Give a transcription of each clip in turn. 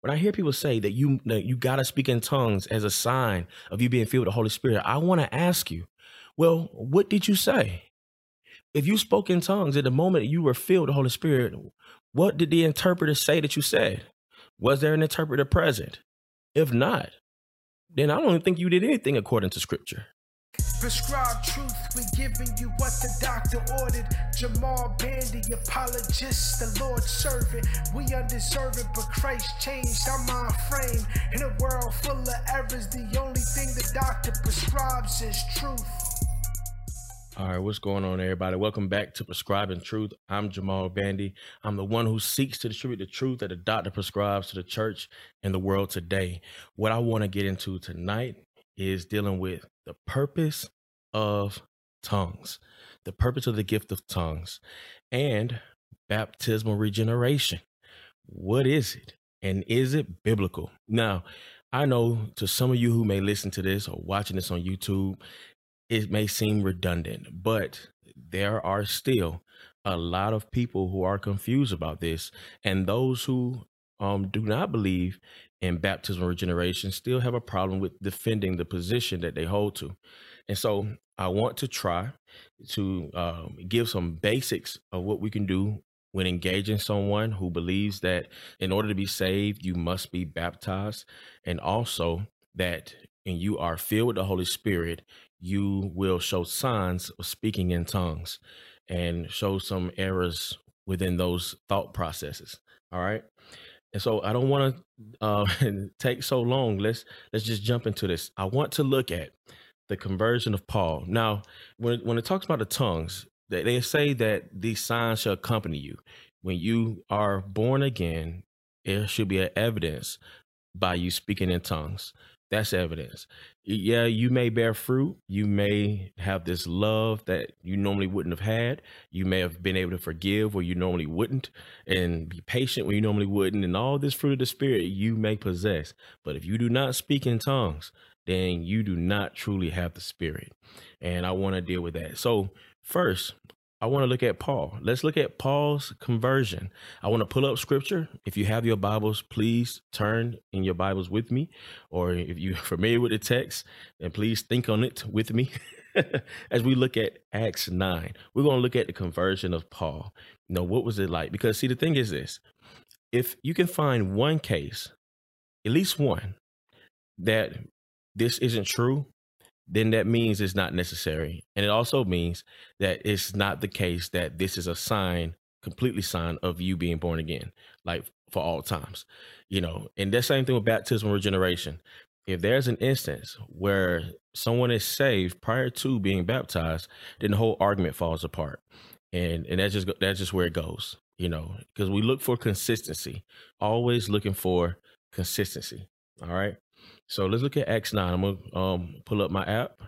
when I hear people say that you that you gotta speak in tongues as a sign of you being filled with the Holy Spirit, I want to ask you, well, what did you say? If you spoke in tongues at the moment you were filled with the Holy Spirit, what did the interpreter say that you said? Was there an interpreter present? If not, then I don't think you did anything according to Scripture. Prescribe truth, we giving you what the doctor ordered. Jamal Bandy, apologist, the Lord's servant. We undeserving, but Christ changed our mind frame. In a world full of errors, the only thing the doctor prescribes is truth. All right, what's going on, everybody? Welcome back to Prescribing Truth. I'm Jamal Bandy. I'm the one who seeks to distribute the truth that the doctor prescribes to the church and the world today. What I want to get into tonight is dealing with the purpose of tongues, the purpose of the gift of tongues, and baptismal regeneration. What is it? And is it biblical? Now, I know to some of you who may listen to this or watching this on YouTube, it may seem redundant, but there are still a lot of people who are confused about this. And those who um, do not believe in baptism regeneration still have a problem with defending the position that they hold to. And so I want to try to um, give some basics of what we can do when engaging someone who believes that in order to be saved, you must be baptized, and also that when you are filled with the Holy Spirit, you will show signs of speaking in tongues and show some errors within those thought processes. All right. And so I don't want to uh, take so long. Let's let's just jump into this. I want to look at the conversion of Paul. Now, when when it talks about the tongues, they, they say that these signs shall accompany you when you are born again. it should be an evidence by you speaking in tongues. That's evidence. Yeah, you may bear fruit. You may have this love that you normally wouldn't have had. You may have been able to forgive where you normally wouldn't and be patient where you normally wouldn't. And all this fruit of the Spirit you may possess. But if you do not speak in tongues, then you do not truly have the Spirit. And I want to deal with that. So, first, I want to look at Paul. Let's look at Paul's conversion. I want to pull up scripture. If you have your Bibles, please turn in your Bibles with me. Or if you're familiar with the text, then please think on it with me as we look at Acts 9. We're going to look at the conversion of Paul. You know, what was it like? Because, see, the thing is this if you can find one case, at least one, that this isn't true, then that means it's not necessary. And it also means that it's not the case that this is a sign, completely sign of you being born again, like for all times. You know, and the same thing with baptism regeneration. If there's an instance where someone is saved prior to being baptized, then the whole argument falls apart. And and that's just that's just where it goes, you know, because we look for consistency, always looking for consistency. All right. So let's look at Acts 9. I'm going to um, pull up my app.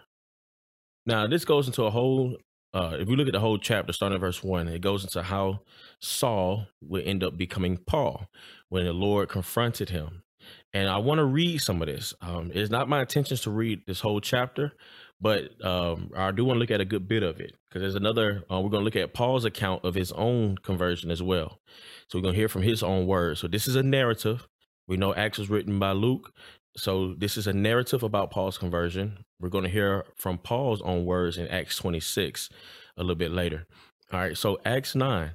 Now, this goes into a whole, uh, if we look at the whole chapter, starting at verse 1, it goes into how Saul would end up becoming Paul when the Lord confronted him. And I want to read some of this. Um, it's not my intentions to read this whole chapter, but um, I do want to look at a good bit of it because there's another. Uh, we're going to look at Paul's account of his own conversion as well. So we're going to hear from his own words. So this is a narrative. We know Acts was written by Luke, so this is a narrative about Paul's conversion. We're going to hear from Paul's own words in Acts 26 a little bit later. All right, so Acts 9.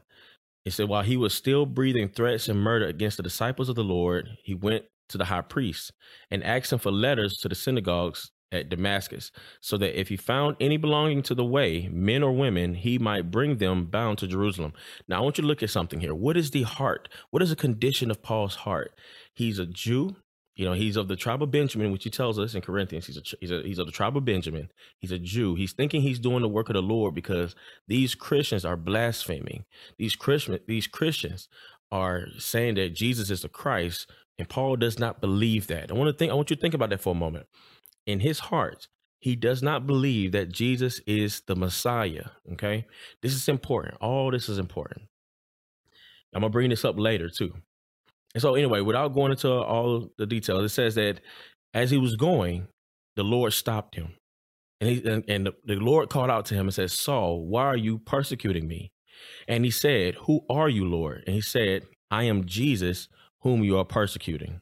It said, while he was still breathing threats and murder against the disciples of the Lord, he went to the high priest and asked him for letters to the synagogues at Damascus, so that if he found any belonging to the way, men or women, he might bring them bound to Jerusalem. Now, I want you to look at something here. What is the heart? What is the condition of Paul's heart? He's a Jew. You know, he's of the tribe of Benjamin, which he tells us in Corinthians. He's a, he's a, he's of the tribe of Benjamin. He's a Jew. He's thinking he's doing the work of the Lord because these Christians are blaspheming. These Christian these Christians are saying that Jesus is the Christ, and Paul does not believe that. I want to think. I want you to think about that for a moment. In his heart, he does not believe that Jesus is the Messiah. Okay, this is important. All this is important. I'm gonna bring this up later too. And so, anyway, without going into all the details, it says that as he was going, the Lord stopped him. And, he, and, and the, the Lord called out to him and said, Saul, why are you persecuting me? And he said, Who are you, Lord? And he said, I am Jesus, whom you are persecuting.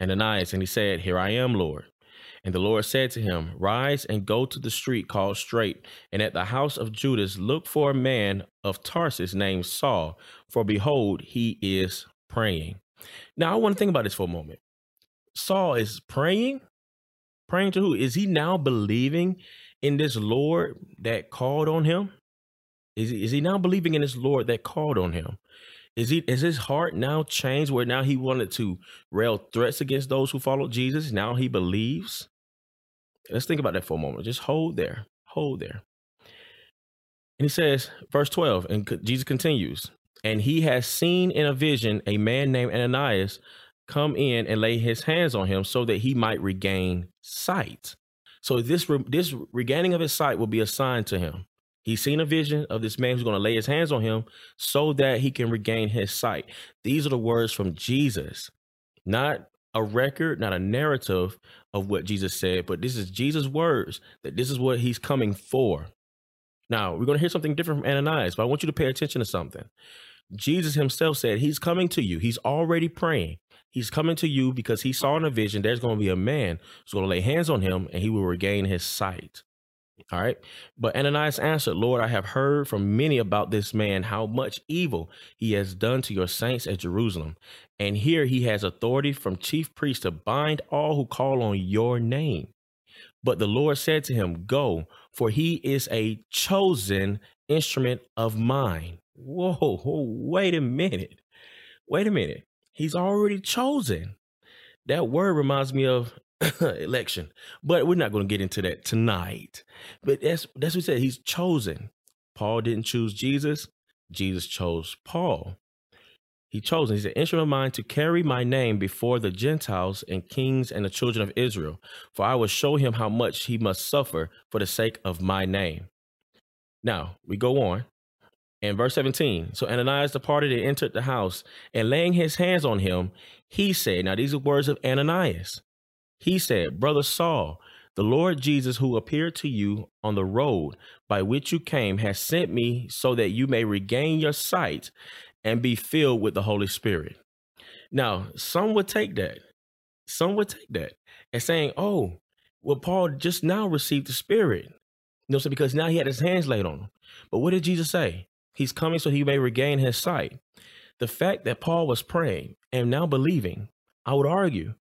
Ananias, and he said, Here I am, Lord. And the Lord said to him, Rise and go to the street called Straight, and at the house of Judas look for a man of Tarsus named Saul, for behold, he is praying. Now I want to think about this for a moment. Saul is praying. Praying to who? Is he now believing in this Lord that called on him? Is he, is he now believing in this Lord that called on him? Is he is his heart now changed where now he wanted to rail threats against those who followed Jesus? Now he believes. Let's think about that for a moment. Just hold there. Hold there. And he says, verse 12, and Jesus continues, and he has seen in a vision a man named Ananias come in and lay his hands on him so that he might regain sight. So this this regaining of his sight will be a sign to him. He's seen a vision of this man who's going to lay his hands on him so that he can regain his sight. These are the words from Jesus, not a record, not a narrative of what Jesus said, but this is Jesus' words that this is what he's coming for. Now, we're going to hear something different from Ananias, but I want you to pay attention to something. Jesus himself said he's coming to you. He's already praying. He's coming to you because he saw in a vision there's going to be a man who's going to lay hands on him and he will regain his sight. All right. But Ananias answered, Lord, I have heard from many about this man, how much evil he has done to your saints at Jerusalem. And here he has authority from chief priests to bind all who call on your name. But the Lord said to him, Go, for he is a chosen instrument of mine. Whoa, whoa, wait a minute. Wait a minute. He's already chosen. That word reminds me of election. But we're not going to get into that tonight. But that's that's what he said. He's chosen. Paul didn't choose Jesus. Jesus chose Paul. He chose, he's an instrument of mine to carry my name before the Gentiles and kings and the children of Israel. For I will show him how much he must suffer for the sake of my name. Now we go on. In verse 17, so Ananias departed and entered the house, and laying his hands on him, he said, Now these are words of Ananias. He said, Brother Saul, the Lord Jesus, who appeared to you on the road by which you came, has sent me so that you may regain your sight and be filled with the Holy Spirit. Now, some would take that. Some would take that and saying, Oh, well, Paul just now received the Spirit. You know, so because now he had his hands laid on him. But what did Jesus say? He's coming so he may regain his sight. The fact that Paul was praying and now believing, I would argue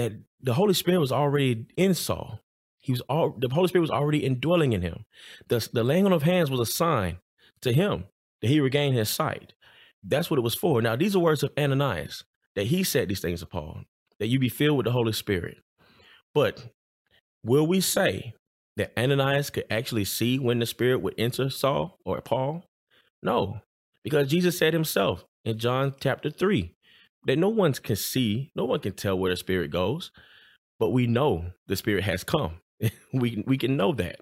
that the Holy Spirit was already in Saul. He was all the Holy Spirit was already indwelling in him. The, the laying on of hands was a sign to him that he regained his sight. That's what it was for. Now, these are words of Ananias that he said these things to Paul, that you be filled with the Holy Spirit. But will we say that Ananias could actually see when the Spirit would enter Saul or Paul? No, because Jesus said himself in John chapter 3 that no one can see, no one can tell where the spirit goes, but we know the spirit has come. we we can know that.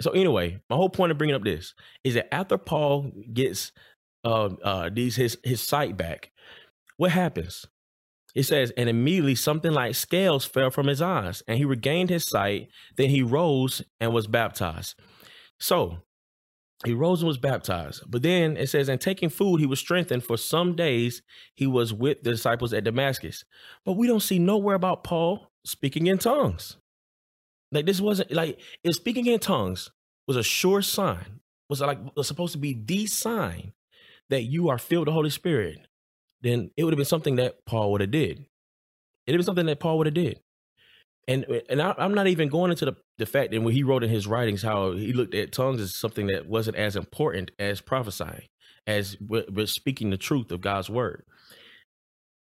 So anyway, my whole point of bringing up this is that after Paul gets uh, uh, these his his sight back, what happens? It says, and immediately something like scales fell from his eyes, and he regained his sight. Then he rose and was baptized. So he rose and was baptized. But then it says, and taking food, he was strengthened. For some days he was with the disciples at Damascus. But we don't see nowhere about Paul speaking in tongues. Like this wasn't like if speaking in tongues was a sure sign, was like was supposed to be the sign that you are filled with the Holy Spirit, then it would have been something that Paul would have did. It'd have been something that Paul would have did and and I, am not even going into the the fact that when he wrote in his writings how he looked at tongues as something that wasn't as important as prophesying, as but speaking the truth of God's word.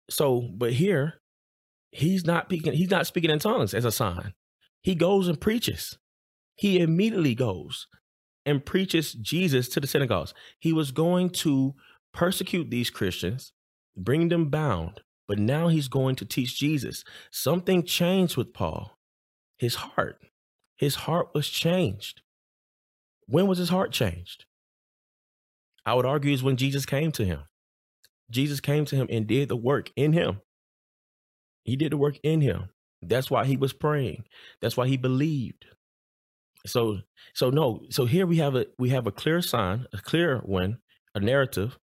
So, but here, he's not speaking. He's not speaking in tongues as a sign. He goes and preaches. He immediately goes and preaches Jesus to the synagogues. He was going to persecute these Christians, bring them bound, but now he's going to teach Jesus. Something changed with Paul. His heart. His heart was changed. When was his heart changed? I would argue is when Jesus came to him. Jesus came to him and did the work in him. He did the work in him. That's why he was praying. That's why he believed. So so no, so here we have a we have a clear sign, a clear one, a narrative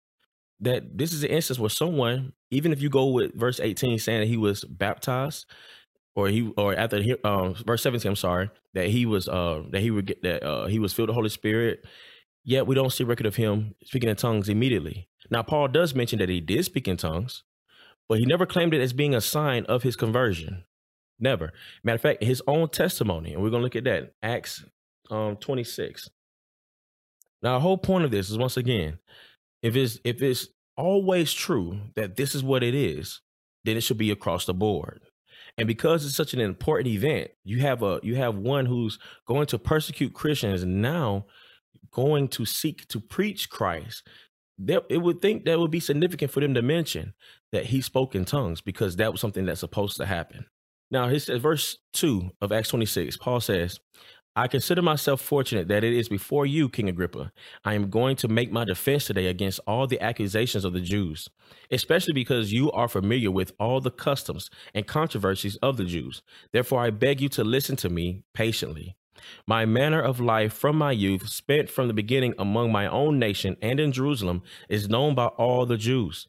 that this is an instance where someone, even if you go with verse 18 saying that he was baptized, or he or after um, verse 17, I'm sorry, that he was uh that he would get that uh he was filled with the Holy Spirit, yet we don't see record of him speaking in tongues immediately. Now Paul does mention that he did speak in tongues, but he never claimed it as being a sign of his conversion. Never. Matter of fact, his own testimony, and we're going to look at that, Acts um, 26. Now, the whole point of this is once again, if it's if it's always true that this is what it is, then it should be across the board. And because it's such an important event, you have a you have one who's going to persecute Christians now going to seek to preach Christ. That it would think that would be significant for them to mention that he spoke in tongues because that was something that's supposed to happen. Now, his verse 2 of Acts 26, Paul says, I consider myself fortunate that it is before you, King Agrippa. I am going to make my defense today against all the accusations of the Jews, especially because you are familiar with all the customs and controversies of the Jews. Therefore, I beg you to listen to me patiently. My manner of life from my youth, spent from the beginning among my own nation and in Jerusalem, is known by all the Jews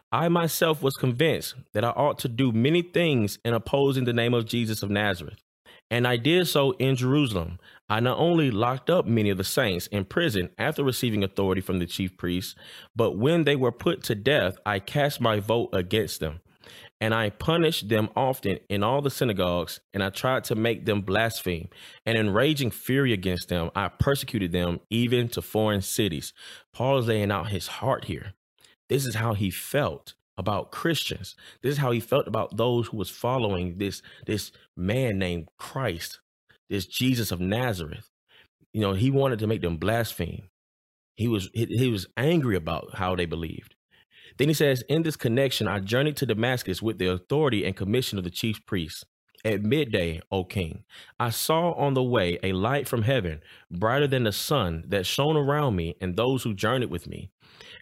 I myself was convinced that I ought to do many things in opposing the name of Jesus of Nazareth. And I did so in Jerusalem. I not only locked up many of the saints in prison after receiving authority from the chief priests, but when they were put to death, I cast my vote against them. And I punished them often in all the synagogues, and I tried to make them blaspheme. And in raging fury against them, I persecuted them even to foreign cities. Paul is laying out his heart here. This is how he felt about Christians. This is how he felt about those who was following this this man named Christ, this Jesus of Nazareth. You know, he wanted to make them blaspheme. He was he, he was angry about how they believed. Then he says, In this connection, I journeyed to Damascus with the authority and commission of the chief priests. At midday, O king, I saw on the way a light from heaven, brighter than the sun, that shone around me and those who journeyed with me.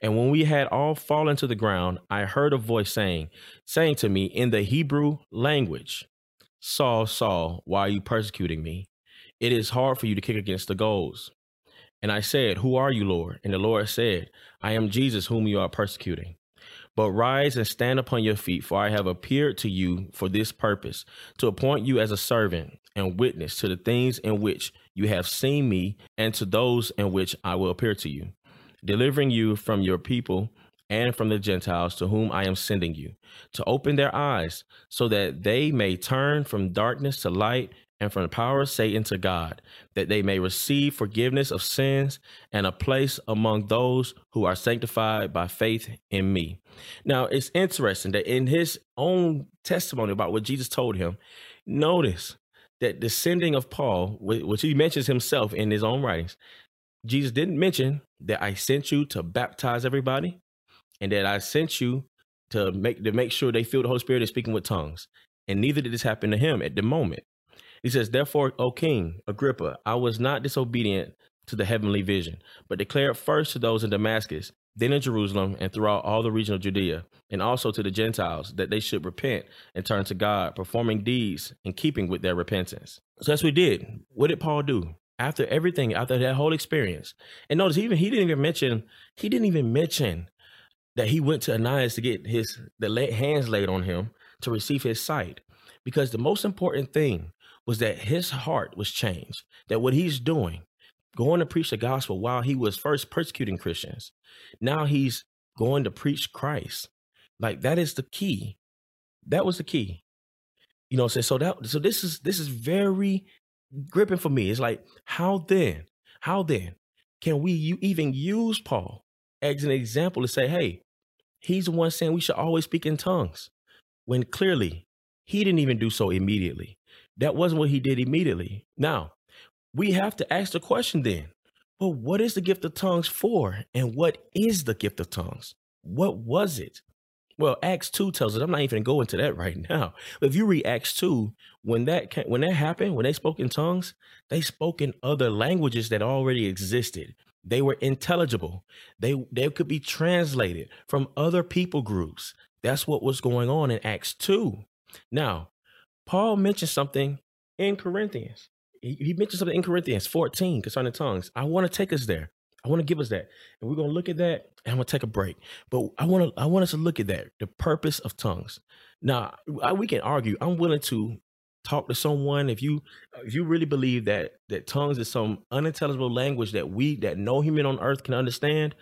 And when we had all fallen to the ground, I heard a voice saying, saying to me in the Hebrew language, Saul, Saul, why are you persecuting me? It is hard for you to kick against the goals. And I said, Who are you, Lord? And the Lord said, I am Jesus whom you are persecuting. But rise and stand upon your feet, for I have appeared to you for this purpose, to appoint you as a servant and witness to the things in which you have seen me, and to those in which I will appear to you delivering you from your people and from the Gentiles to whom I am sending you, to open their eyes, so that they may turn from darkness to light and from the power of Satan to God, that they may receive forgiveness of sins and a place among those who are sanctified by faith in me. Now, it's interesting that in his own testimony about what Jesus told him, notice that the sending of Paul, which he mentions himself in his own writings, Jesus didn't mention that I sent you to baptize everybody and that I sent you to make to make sure they feel the Holy Spirit is speaking with tongues. And neither did this happen to him at the moment. He says, Therefore, O King Agrippa, I was not disobedient to the heavenly vision, but declared first to those in Damascus, then in Jerusalem, and throughout all the region of Judea, and also to the Gentiles, that they should repent and turn to God, performing deeds in keeping with their repentance. So that's what we did. What did Paul do? After everything, after that whole experience. And notice even he didn't even mention, he didn't even mention that he went to Ananias to get his the hands laid on him to receive his sight. Because the most important thing was that his heart was changed. That what he's doing, going to preach the gospel while he was first persecuting Christians, now he's going to preach Christ. Like that is the key. That was the key. You know, so so that so this is this is very gripping for me. It's like how then, how then can we you even use Paul as an example to say, hey, he's the one saying we should always speak in tongues, when clearly he didn't even do so immediately. That wasn't what he did immediately. Now, we have to ask the question then, but what is the gift of tongues for? And what is the gift of tongues? What was it? Well, Acts 2 tells us, I'm not even going to go into that right now. But if you read Acts 2, when that came, when that happened, when they spoke in tongues, they spoke in other languages that already existed. They were intelligible. They they could be translated from other people groups. That's what was going on in Acts 2. Now, Paul mentioned something in Corinthians. He, he mentioned something in Corinthians 14 concerning tongues. I want to take us there. I want to give us that. And we're going to look at that and I'm going to take a break. But I want to I want us to look at that, the purpose of tongues. Now, I, we can argue. I'm willing to talk to someone if you if you really believe that that tongues is some unintelligible language that we that no human on earth can understand,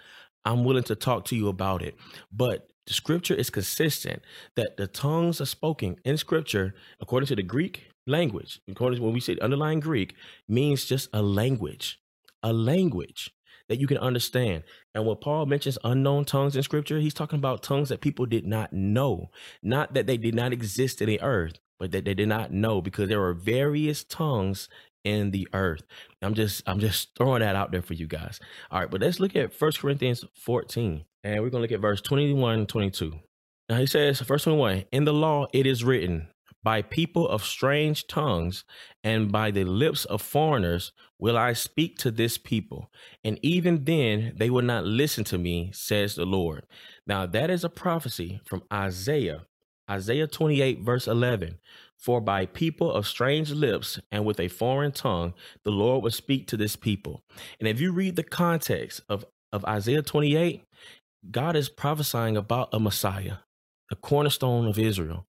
I'm willing to talk to you about it. But the scripture is consistent that the tongues are spoken in scripture according to the Greek language. According to when we say underlying Greek means just a language, a language that you can understand. And when Paul mentions unknown tongues in scripture, he's talking about tongues that people did not know, not that they did not exist in the earth, but that they did not know because there were various tongues in the earth. I'm just I'm just throwing that out there for you guys. All right, but let's look at First Corinthians 14. And we're gonna look at verse 21 and 22. Now he says, verse 21, in the law it is written, by people of strange tongues and by the lips of foreigners will I speak to this people. And even then they will not listen to me, says the Lord. Now that is a prophecy from Isaiah Isaiah 28, verse 11 For by people of strange lips and with a foreign tongue, the Lord will speak to this people. And if you read the context of, of Isaiah 28, God is prophesying about a Messiah, the cornerstone of Israel.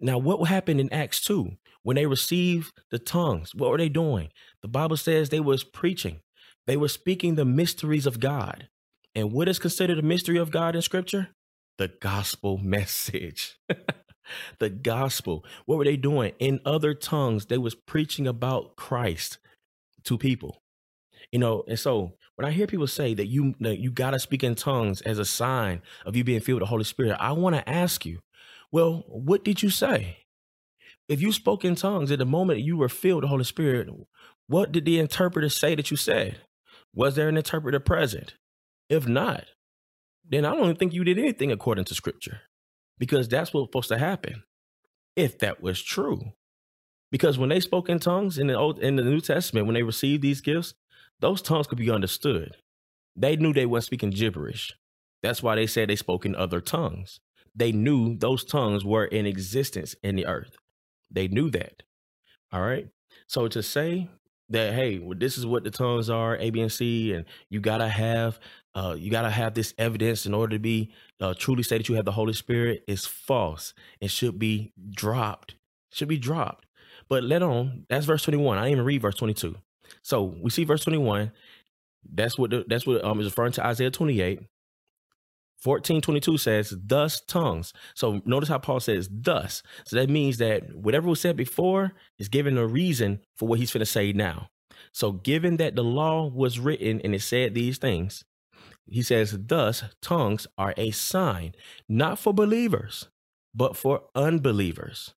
Now, what happened in Acts 2 when they received the tongues? What were they doing? The Bible says they was preaching. They were speaking the mysteries of God. And what is considered a mystery of God in scripture? the gospel message. the gospel. What were they doing? In other tongues, they was preaching about Christ to people. You know, and so when I hear people say that you you gotta speak in tongues as a sign of you being filled with the Holy Spirit, I want to ask you, well, what did you say? If you spoke in tongues at the moment you were filled with the Holy Spirit, what did the interpreter say that you said? Was there an interpreter present? If not, then I don't think you did anything according to scripture because that's what's supposed to happen if that was true. Because when they spoke in tongues in the old in the New Testament, when they received these gifts, those tongues could be understood. They knew they weren't speaking gibberish. That's why they said they spoke in other tongues. They knew those tongues were in existence in the earth. They knew that. All right. So to say that hey, well, this is what the tongues are, A, B, and C, and you gotta have uh, you got to have this evidence in order to be uh, truly say that you have the Holy Spirit is false. It should be dropped. Should be dropped. But let on. That's verse 21. I didn't even read verse 22. So we see verse 21. That's what the, that's what um is referring to Isaiah 28. 1422 says, thus tongues. So notice how Paul says thus. So that means that whatever was said before is given a reason for what he's going to say now. So given that the law was written and it said these things, he says, Thus, tongues are a sign, not for believers, but for unbelievers.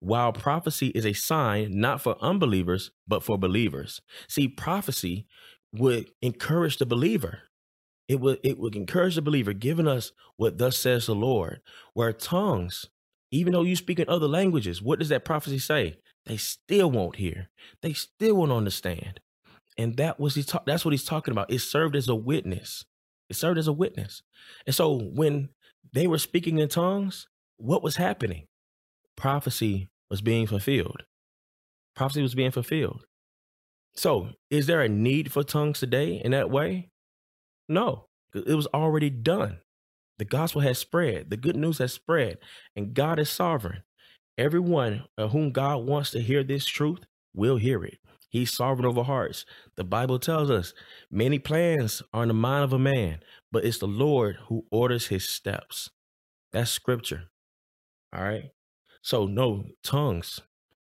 While prophecy is a sign, not for unbelievers, but for believers. See, prophecy would encourage the believer. It would, it would encourage the believer, giving us what thus says the Lord. Where tongues, even though you speak in other languages, what does that prophecy say? They still won't hear. They still won't understand. And that was he ta- that's what he's talking about. It served as a witness. It served as a witness. And so when they were speaking in tongues, what was happening? Prophecy was being fulfilled. Prophecy was being fulfilled. So, is there a need for tongues today in that way? No, it was already done. The gospel has spread, the good news has spread, and God is sovereign. Everyone uh, whom God wants to hear this truth will hear it. He's sovereign over hearts. The Bible tells us many plans are in the mind of a man, but it's the Lord who orders his steps. That's scripture. All right. So, no, tongues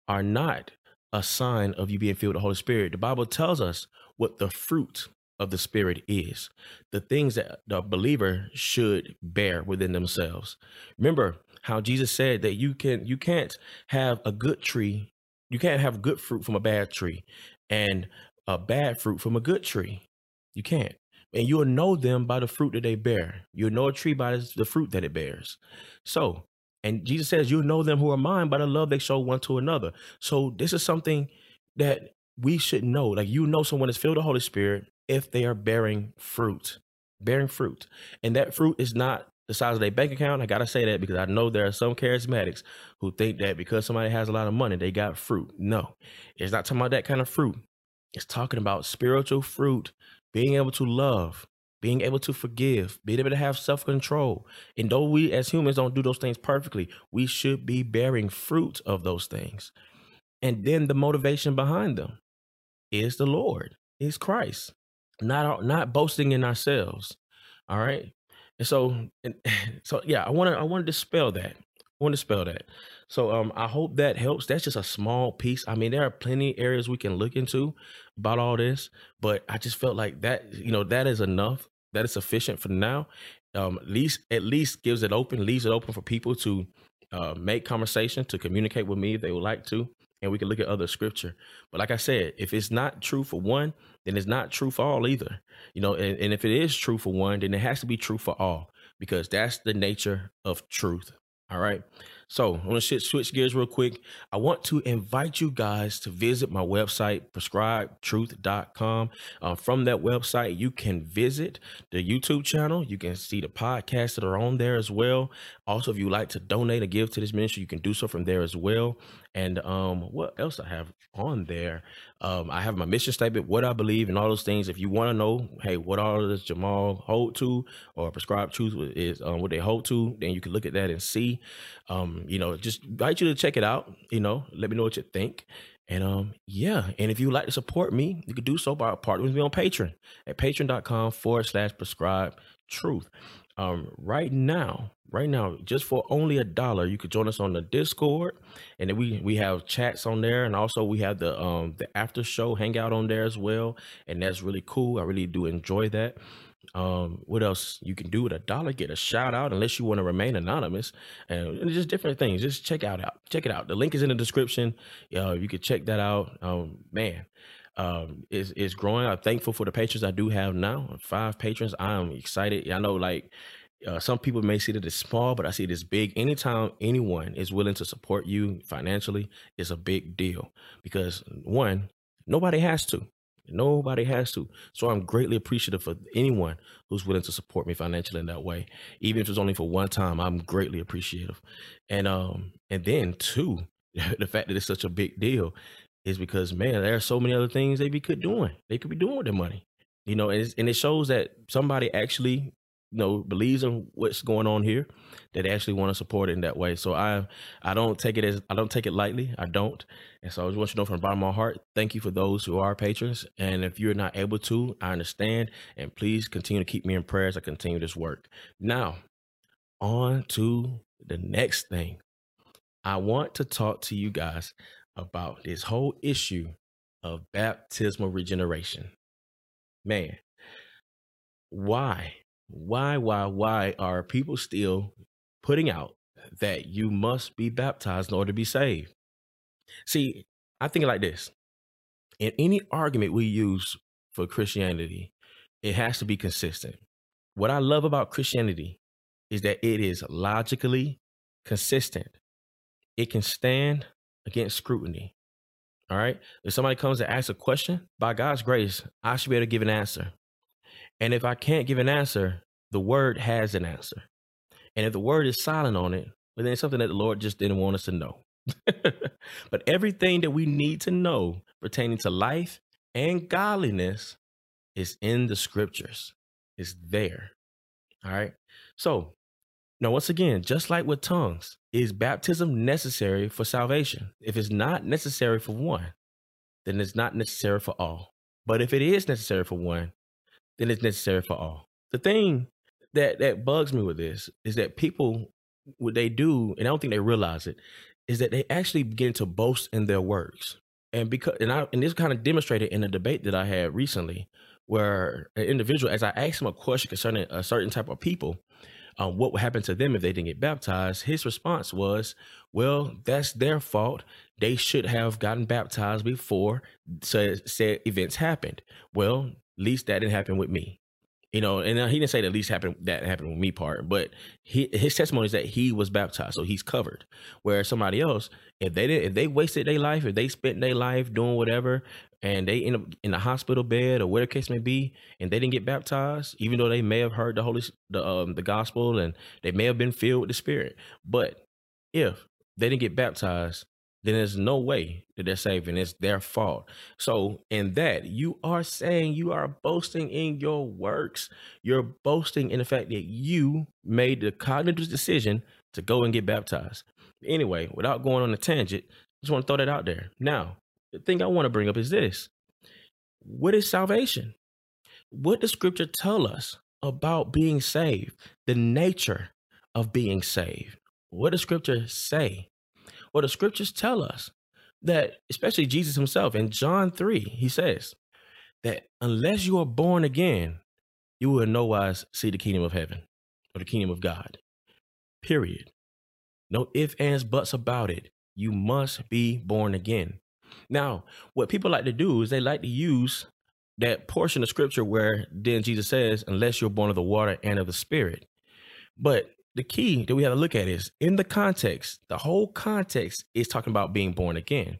are not a sign of you being filled with the Holy Spirit. The Bible tells us what the fruit of the Spirit is, the things that the believer should bear within themselves. Remember how Jesus said that you can you can't have a good tree, you can't have good fruit from a bad tree, and a bad fruit from a good tree. You can't. And you'll know them by the fruit that they bear. You'll know a tree by the fruit that it bears. So, and Jesus says, You'll know them who are mine by the love they show one to another. So, this is something that we should know. Like, you know, someone is filled with the Holy Spirit if they are bearing fruit, bearing fruit. And that fruit is not the size of their bank account. I got to say that because I know there are some charismatics who think that because somebody has a lot of money, they got fruit. No, it's not talking about that kind of fruit. It's talking about spiritual fruit, being able to love, being able to forgive, being able to have self control. And though we as humans don't do those things perfectly, we should be bearing fruit of those things. And then the motivation behind them is the Lord, is Christ not not boasting in ourselves. All right. And so and, so yeah, I want to I want to dispel that. I want to dispel that. So um I hope that helps. That's just a small piece. I mean, there are plenty areas we can look into about all this, but I just felt like that, you know, that is enough. That is sufficient for now. Um at least at least gives it open, leaves it open for people to uh, make conversation, to communicate with me if they would like to and we can look at other scripture. But like I said, if it's not true for one, then it's not true for all either. You know, and, and if it is true for one, then it has to be true for all because that's the nature of truth. All right. So I want to switch gears real quick. I want to invite you guys to visit my website, prescribetruth.com. Uh, from that website, you can visit the YouTube channel. You can see the podcasts that are on there as well. Also, if you like to donate or give to this ministry, you can do so from there as well. And um, what else I have on there? Um, I have my mission statement, what I believe, and all those things. If you want to know, hey, what all does Jamal hold to, or prescribed truth is um, what they hold to, then you can look at that and see. Um, you know, just invite you to check it out. You know, let me know what you think. And um, yeah, and if you like to support me, you can do so by partnering with me on Patreon at patreon.com forward slash prescribe truth. Um, right now, right now, just for only a dollar, you could join us on the Discord, and then we we have chats on there, and also we have the um the after show hangout on there as well, and that's really cool. I really do enjoy that. Um, what else you can do with a dollar? Get a shout out, unless you want to remain anonymous, and just different things. Just check out out check it out. The link is in the description. Uh, you can check that out. Um, man, um, is is growing. I'm thankful for the patrons I do have now. Five patrons. I'm excited. I know like uh, some people may see it as small, but I see it as big. Anytime anyone is willing to support you financially it's a big deal because one, nobody has to. Nobody has to. So I'm greatly appreciative for anyone who's willing to support me financially in that way. Even if it's only for one time, I'm greatly appreciative. And um and then two, the fact that it's such a big deal is because man, there are so many other things they be could doing. They could be doing with their money. You know, and, and it shows that somebody actually you know believes in what's going on here that they actually want to support it in that way. So i i don't take it as i don't take it lightly. I don't. And so i just want you to know from the bottom of my heart thank you for those who are patrons. And if you're not able to i understand. And please continue to keep me in prayer as i continue this work. Now on to the next thing. I want to talk to you guys about this whole issue of baptismal regeneration man why why, why, why are people still putting out that you must be baptized in order to be saved? See, I think like this. In any argument we use for Christianity, it has to be consistent. What I love about Christianity is that it is logically consistent. It can stand against scrutiny. All right. If somebody comes to ask a question, by God's grace, I should be able to give an answer. And if I can't give an answer, the word has an answer. And if the word is silent on it, well, then it's something that the Lord just didn't want us to know. but everything that we need to know pertaining to life and godliness is in the scriptures. It's there. All right. So now, once again, just like with tongues, is baptism necessary for salvation? If it's not necessary for one, then it's not necessary for all. But if it is necessary for one, then it's necessary for all. The thing that that bugs me with this is that people what they do, and I don't think they realize it, is that they actually begin to boast in their works. And because and I and this kind of demonstrated in a debate that I had recently, where an individual, as I asked him a question concerning a certain type of people, um, what would happen to them if they didn't get baptized, his response was, "Well, that's their fault. They should have gotten baptized before said, said events happened. Well, at least that didn't happen with me." You know, and uh, he didn't say that least happened that happened with me part, but he, his testimony is that he was baptized, so he's covered. Whereas somebody else, if they did, if they wasted their life, if they spent their life doing whatever, and they end up in a hospital bed or whatever case may be, and they didn't get baptized, even though they may have heard the holy the um the gospel and they may have been filled with the Spirit, but if they didn't get baptized, then there's no way that they're saving. it's their fault. So, in that, you are saying you are boasting in your works. You're boasting in the fact that you made the cognitive decision to go and get baptized. Anyway, without going on a tangent, I just want to throw that out there. Now, the thing I want to bring up is this What is salvation? What does scripture tell us about being saved? The nature of being saved. What does scripture say? Well, the scriptures tell us that, especially Jesus himself in John 3, he says that unless you are born again, you will in no wise see the kingdom of heaven or the kingdom of God. Period. No ifs, ands, buts about it. You must be born again. Now, what people like to do is they like to use that portion of scripture where then Jesus says, unless you're born of the water and of the spirit. But the key that we have to look at is in the context, the whole context is talking about being born again.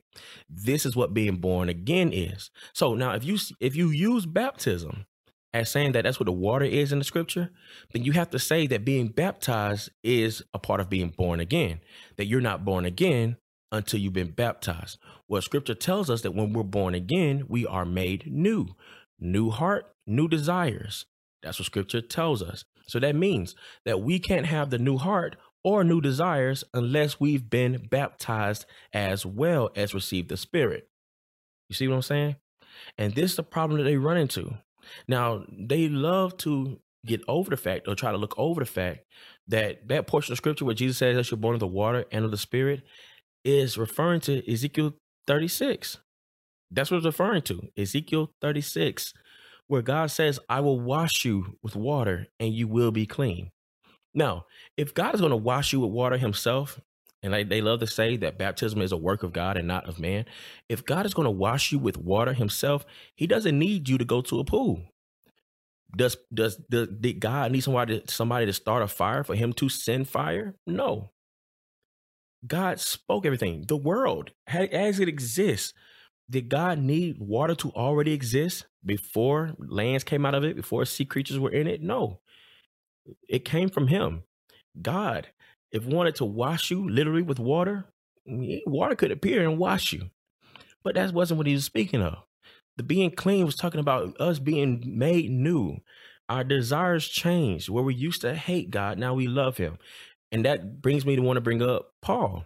This is what being born again is. So now if you if you use baptism as saying that that's what the water is in the scripture, then you have to say that being baptized is a part of being born again. That you're not born again until you've been baptized. Well, scripture tells us that when we're born again, we are made new. New heart, new desires. That's what scripture tells us. So that means that we can't have the new heart or new desires unless we've been baptized as well as received the Spirit. You see what I'm saying? And this is the problem that they run into. Now, they love to get over the fact or try to look over the fact that that portion of scripture where Jesus says that you're born of the water and of the Spirit is referring to Ezekiel 36. That's what it's referring to. Ezekiel 36 where God says, I will wash you with water and you will be clean. Now, if God is going to wash you with water himself, and they, they love to say that baptism is a work of God and not of man. If God is going to wash you with water himself, he doesn't need you to go to a pool. Does does, does did God need somebody somebody to start a fire for him to send fire? No. God spoke everything. The world as it exists did God need water to already exist before lands came out of it, before sea creatures were in it? No. It came from him. God, if wanted to wash you literally with water, water could appear and wash you. But that wasn't what he was speaking of. The being clean was talking about us being made new. Our desires changed. Where we used to hate God, now we love him. And that brings me to want to bring up Paul.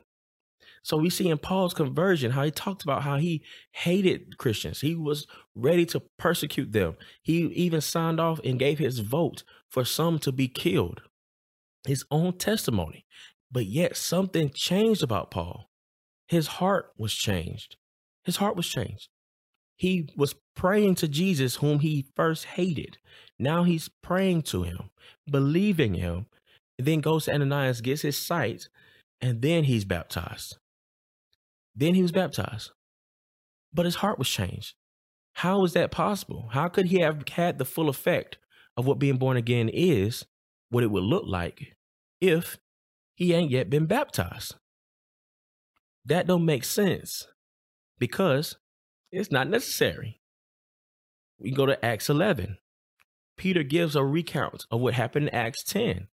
So we see in Paul's conversion how he talked about how he hated Christians. He was ready to persecute them. He even signed off and gave his vote for some to be killed. His own testimony. But yet something changed about Paul. His heart was changed. His heart was changed. He was praying to Jesus, whom he first hated. Now he's praying to him, believing him, then goes to Ananias, gets his sight, and then he's baptized. Then he was baptized, but his heart was changed. How is that possible? How could he have had the full effect of what being born again is, what it would look like, if he ain't yet been baptized? That don't make sense because it's not necessary. We go to Acts 11. Peter gives a recount of what happened in Acts 10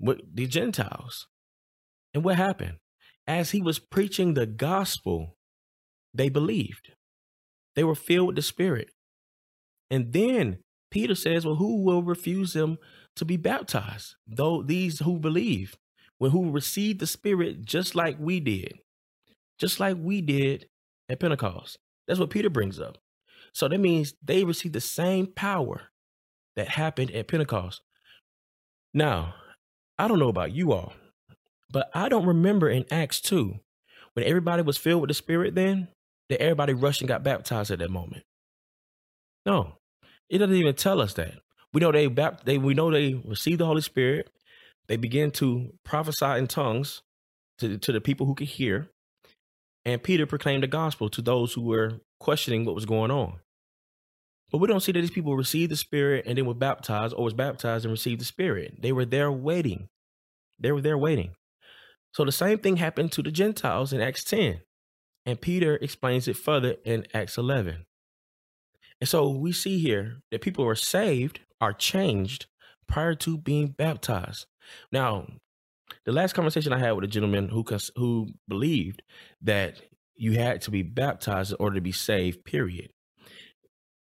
with the Gentiles. And what happened? As he was preaching the gospel, they believed. They were filled with the Spirit. And then Peter says, Well, who will refuse them to be baptized? Though these who believe, well, who received the Spirit just like we did, just like we did at Pentecost. That's what Peter brings up. So that means they received the same power that happened at Pentecost. Now, I don't know about you all, But I don't remember in Acts 2, when everybody was filled with the Spirit then, that everybody rushed and got baptized at that moment. No, it doesn't even tell us that. We know they, they we know they received the Holy Spirit. They began to prophesy in tongues to, to the people who could hear. And Peter proclaimed the gospel to those who were questioning what was going on. But we don't see that these people received the Spirit and then were baptized or was baptized and received the Spirit. They were there waiting. They were there waiting. So the same thing happened to the Gentiles in Acts 10. And Peter explains it further in Acts 11. And so we see here that people are saved, are changed prior to being baptized. Now, the last conversation I had with a gentleman who who believed that you had to be baptized in order to be saved. Period.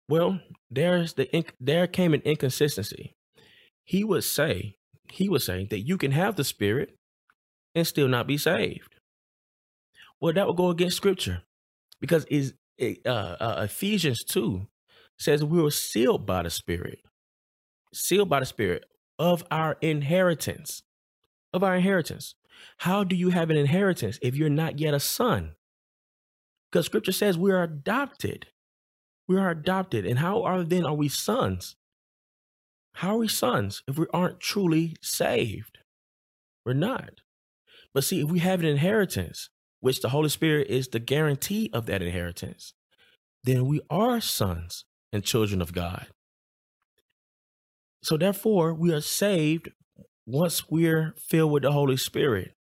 Well, there's the there came an inconsistency. He would say he would say that you can have the Spirit and still not be saved. Well, that would go against Scripture because is uh, uh, Ephesians two says we were sealed by the Spirit, sealed by the Spirit of our inheritance of our inheritance. How do you have an inheritance if you're not yet a son? Because scripture says we are adopted. We are adopted. And how are then are we sons? How are we sons if we aren't truly saved? We're not. But see, if we have an inheritance, which the Holy Spirit is the guarantee of that inheritance, then we are sons and children of God. So therefore, we are saved once we're filled with the Holy Spirit.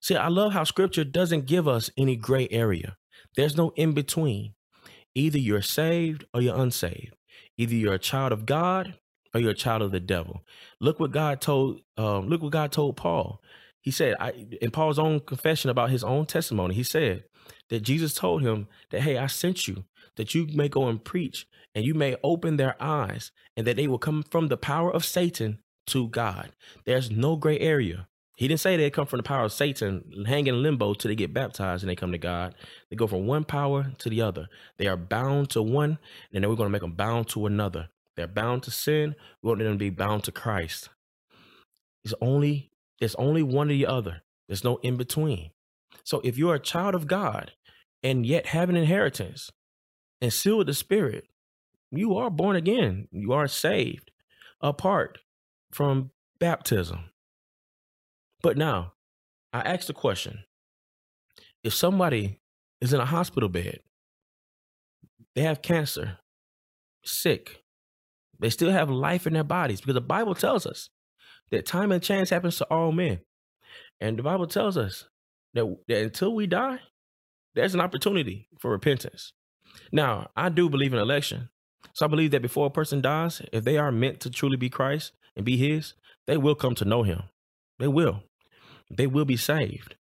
See, I love how scripture doesn't give us any gray area. There's no in between. Either you're saved or you're unsaved. Either you're a child of God or you're a child of the devil. Look what God told. Um, look what God told Paul. He said, I, in Paul's own confession about his own testimony, he said that Jesus told him that, "Hey, I sent you that you may go and preach, and you may open their eyes, and that they will come from the power of Satan to God. There's no gray area. He didn't say they come from the power of Satan, hang in limbo till they get baptized and they come to God. They go from one power to the other. They are bound to one, and then we're going to make them bound to another. They're bound to sin. We want them to be bound to Christ. It's only there's only one or the other. There's no in between. So if you're a child of God and yet have an inheritance and with the Spirit, you are born again. You are saved apart from baptism. But now, I ask the question if somebody is in a hospital bed, they have cancer, sick, they still have life in their bodies because the Bible tells us that time and chance happens to all men. And the Bible tells us that, that until we die, there's an opportunity for repentance. Now, I do believe in election. So I believe that before a person dies, if they are meant to truly be Christ, and be his, they will come to know him. They will. They will be saved.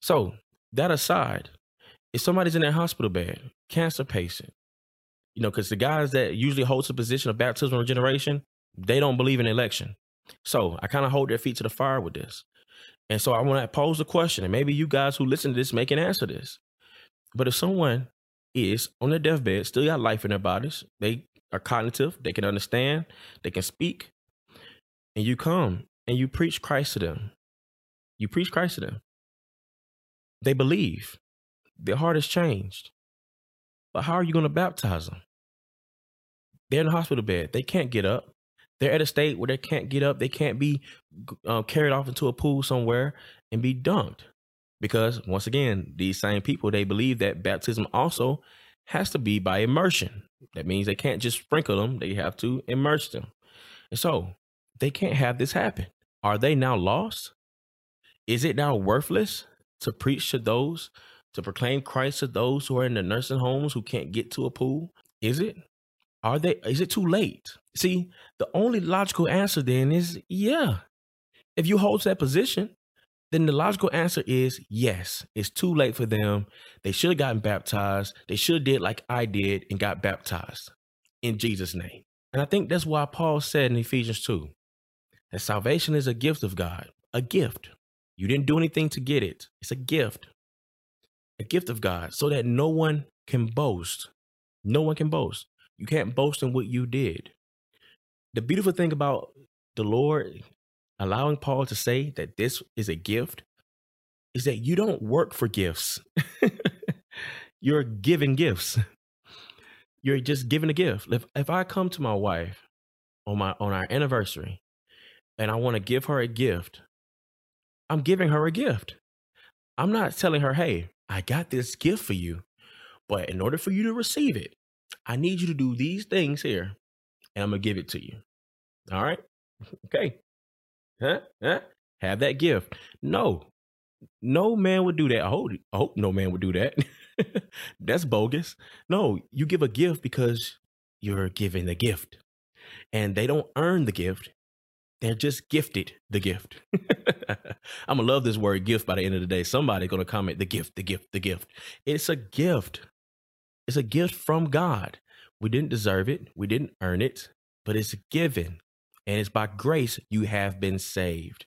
So, that aside, if somebody's in their hospital bed, cancer patient, you know, because the guys that usually holds the position of baptismal regeneration, they don't believe in election. So I kind of hold their feet to the fire with this. And so I want to pose a question, and maybe you guys who listen to this may can answer this. But if someone is on their deathbed, still got life in their bodies, they are cognitive, they can understand, they can speak, and you come and you preach Christ to them. You preach Christ to them. They believe. Their heart has changed. But how are you going to baptize them? They're in the hospital bed. They can't get up. They're at a state where they can't get up. They can't be uh, carried off into a pool somewhere and be dunked. Because once again, these same people, they believe that baptism also has to be by immersion. That means they can't just sprinkle them, they have to immerse them. And so they can't have this happen. Are they now lost? Is it now worthless to preach to those, to proclaim Christ to those who are in the nursing homes who can't get to a pool? Is it? Are they is it too late? See, the only logical answer then is yeah. If you hold that position, then the logical answer is yes. It's too late for them. They should have gotten baptized. They should have did like I did and got baptized in Jesus' name. And I think that's why Paul said in Ephesians 2 that salvation is a gift of God, a gift. You didn't do anything to get it, it's a gift, a gift of God, so that no one can boast. No one can boast. You can't boast in what you did. The beautiful thing about the Lord allowing Paul to say that this is a gift is that you don't work for gifts. You're giving gifts. You're just giving a gift. If if I come to my wife on my on our anniversary and I want to give her a gift, I'm giving her a gift. I'm not telling her, "Hey, I got this gift for you, but in order for you to receive it, I need you to do these things here, and I'm gonna give it to you." All right? Okay. Huh? Huh? Have that gift. No, no man would do that. I hope, I hope no man would do that. That's bogus. No, you give a gift because you're giving the gift. And they don't earn the gift. They're just gifted the gift. I'm gonna love this word gift by the end of the day. Somebody gonna comment the gift, the gift, the gift. It's a gift. It's a gift from God. We didn't deserve it. We didn't earn it, but it's given. And it's by grace you have been saved.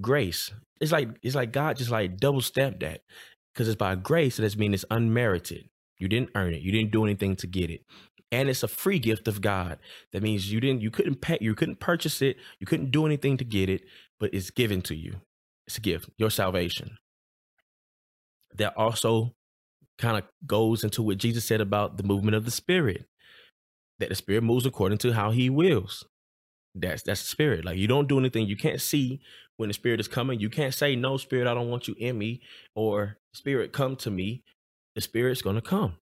Grace. It's like it's like God just like double stamped that because it's by grace. So that means it's unmerited. You didn't earn it. You didn't do anything to get it, and it's a free gift of God. That means you didn't. You couldn't pay. You couldn't purchase it. You couldn't do anything to get it, but it's given to you. It's a gift. Your salvation. That also kind of goes into what Jesus said about the movement of the Spirit. That the Spirit moves according to how He wills. That's that's the Spirit. Like you don't do anything. You can't see when the spirit is coming. You can't say, No, spirit, I don't want you in me, or spirit, come to me. The spirit's going to come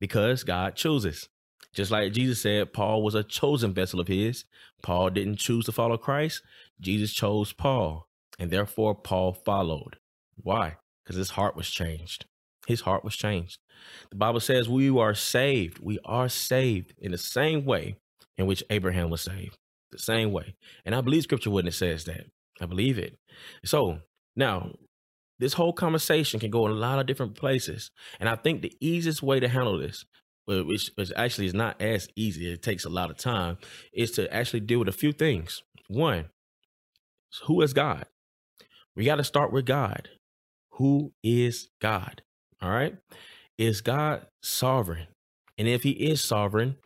because God chooses. Just like Jesus said, Paul was a chosen vessel of his. Paul didn't choose to follow Christ. Jesus chose Paul, and therefore Paul followed. Why? Because his heart was changed. His heart was changed. The Bible says we are saved. We are saved in the same way in which Abraham was saved. The same way. And I believe scripture it says that. I believe it. So now, this whole conversation can go in a lot of different places, and I think the easiest way to handle this, which, which actually is not as easy, it takes a lot of time, is to actually deal with a few things. One, who is God? We got to start with God. Who is God? All right. Is God sovereign? And if he is sovereign,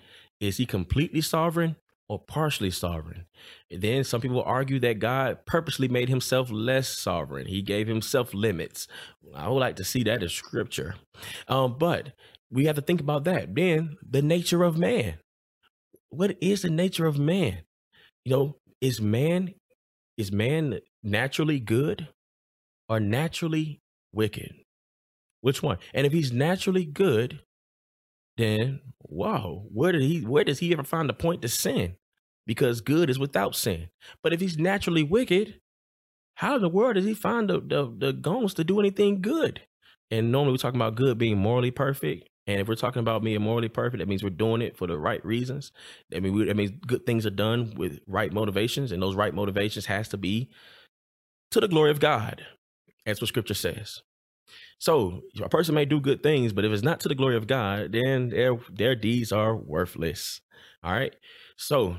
is he completely sovereign or partially sovereign. then some people argue that God purposely made himself less sovereign. He gave himself limits. I would like to see that in scripture. Um, but we have to think about that. Then the nature of man. What is the nature of man? You know, is man is man naturally good or naturally wicked? Which one? And if he's naturally good, then wow, where did he where does he ever find the point to sin? Because good is without sin. But if he's naturally wicked, how in the world does he find the the, the goals to do anything good? And normally we're talking about good being morally perfect. And if we're talking about being morally perfect, that means we're doing it for the right reasons. I mean, we, that means good things are done with right motivations, and those right motivations has to be to the glory of God. That's what Scripture says. So a person may do good things, but if it's not to the glory of God, then their their deeds are worthless. All right. So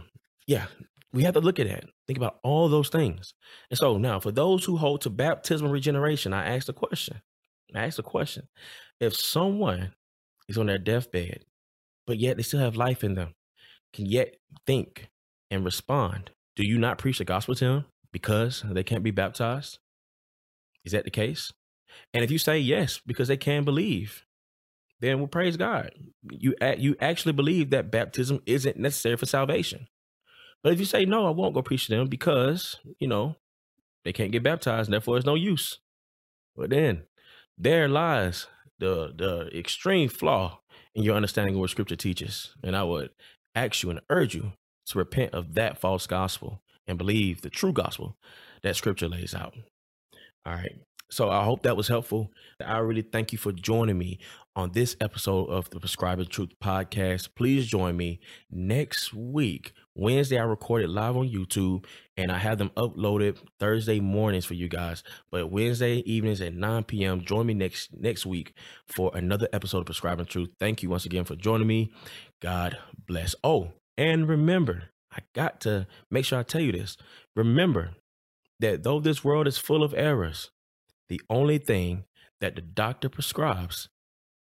yeah, we have to look at that. Think about all those things. And so now, for those who hold to baptismal regeneration, I ask the question. I ask the question: If someone is on their deathbed, but yet they still have life in them, can yet think and respond, do you not preach the gospel to them because they can't be baptized? Is that the case? And if you say yes because they can believe, then we'll praise God. You you actually believe that baptism isn't necessary for salvation. But if you say no, I won't go preach to them because you know they can't get baptized, and therefore it's no use. But then there lies the the extreme flaw in your understanding of what Scripture teaches, and I would ask you and urge you to repent of that false gospel and believe the true gospel that Scripture lays out. All right. So I hope that was helpful. I really thank you for joining me on this episode of the Prescribing Truth podcast. Please join me next week. Wednesday, I recorded live on YouTube and I have them uploaded Thursday mornings for you guys. But Wednesday evenings at 9 p.m. Join me next next week for another episode of Prescribing Truth. Thank you once again for joining me. God bless. Oh, and remember, I got to make sure I tell you this. Remember that though this world is full of errors, the only thing that the doctor prescribes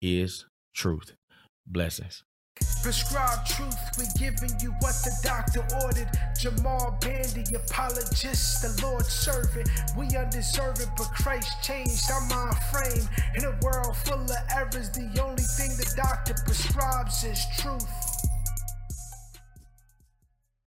is truth. Blessings. Prescribe truth, we giving you what the doctor ordered. Jamal Bandy, apologist, the Lord's servant. We but Christ changed our mind frame. In a world full of errors, the only thing the doctor prescribes is truth.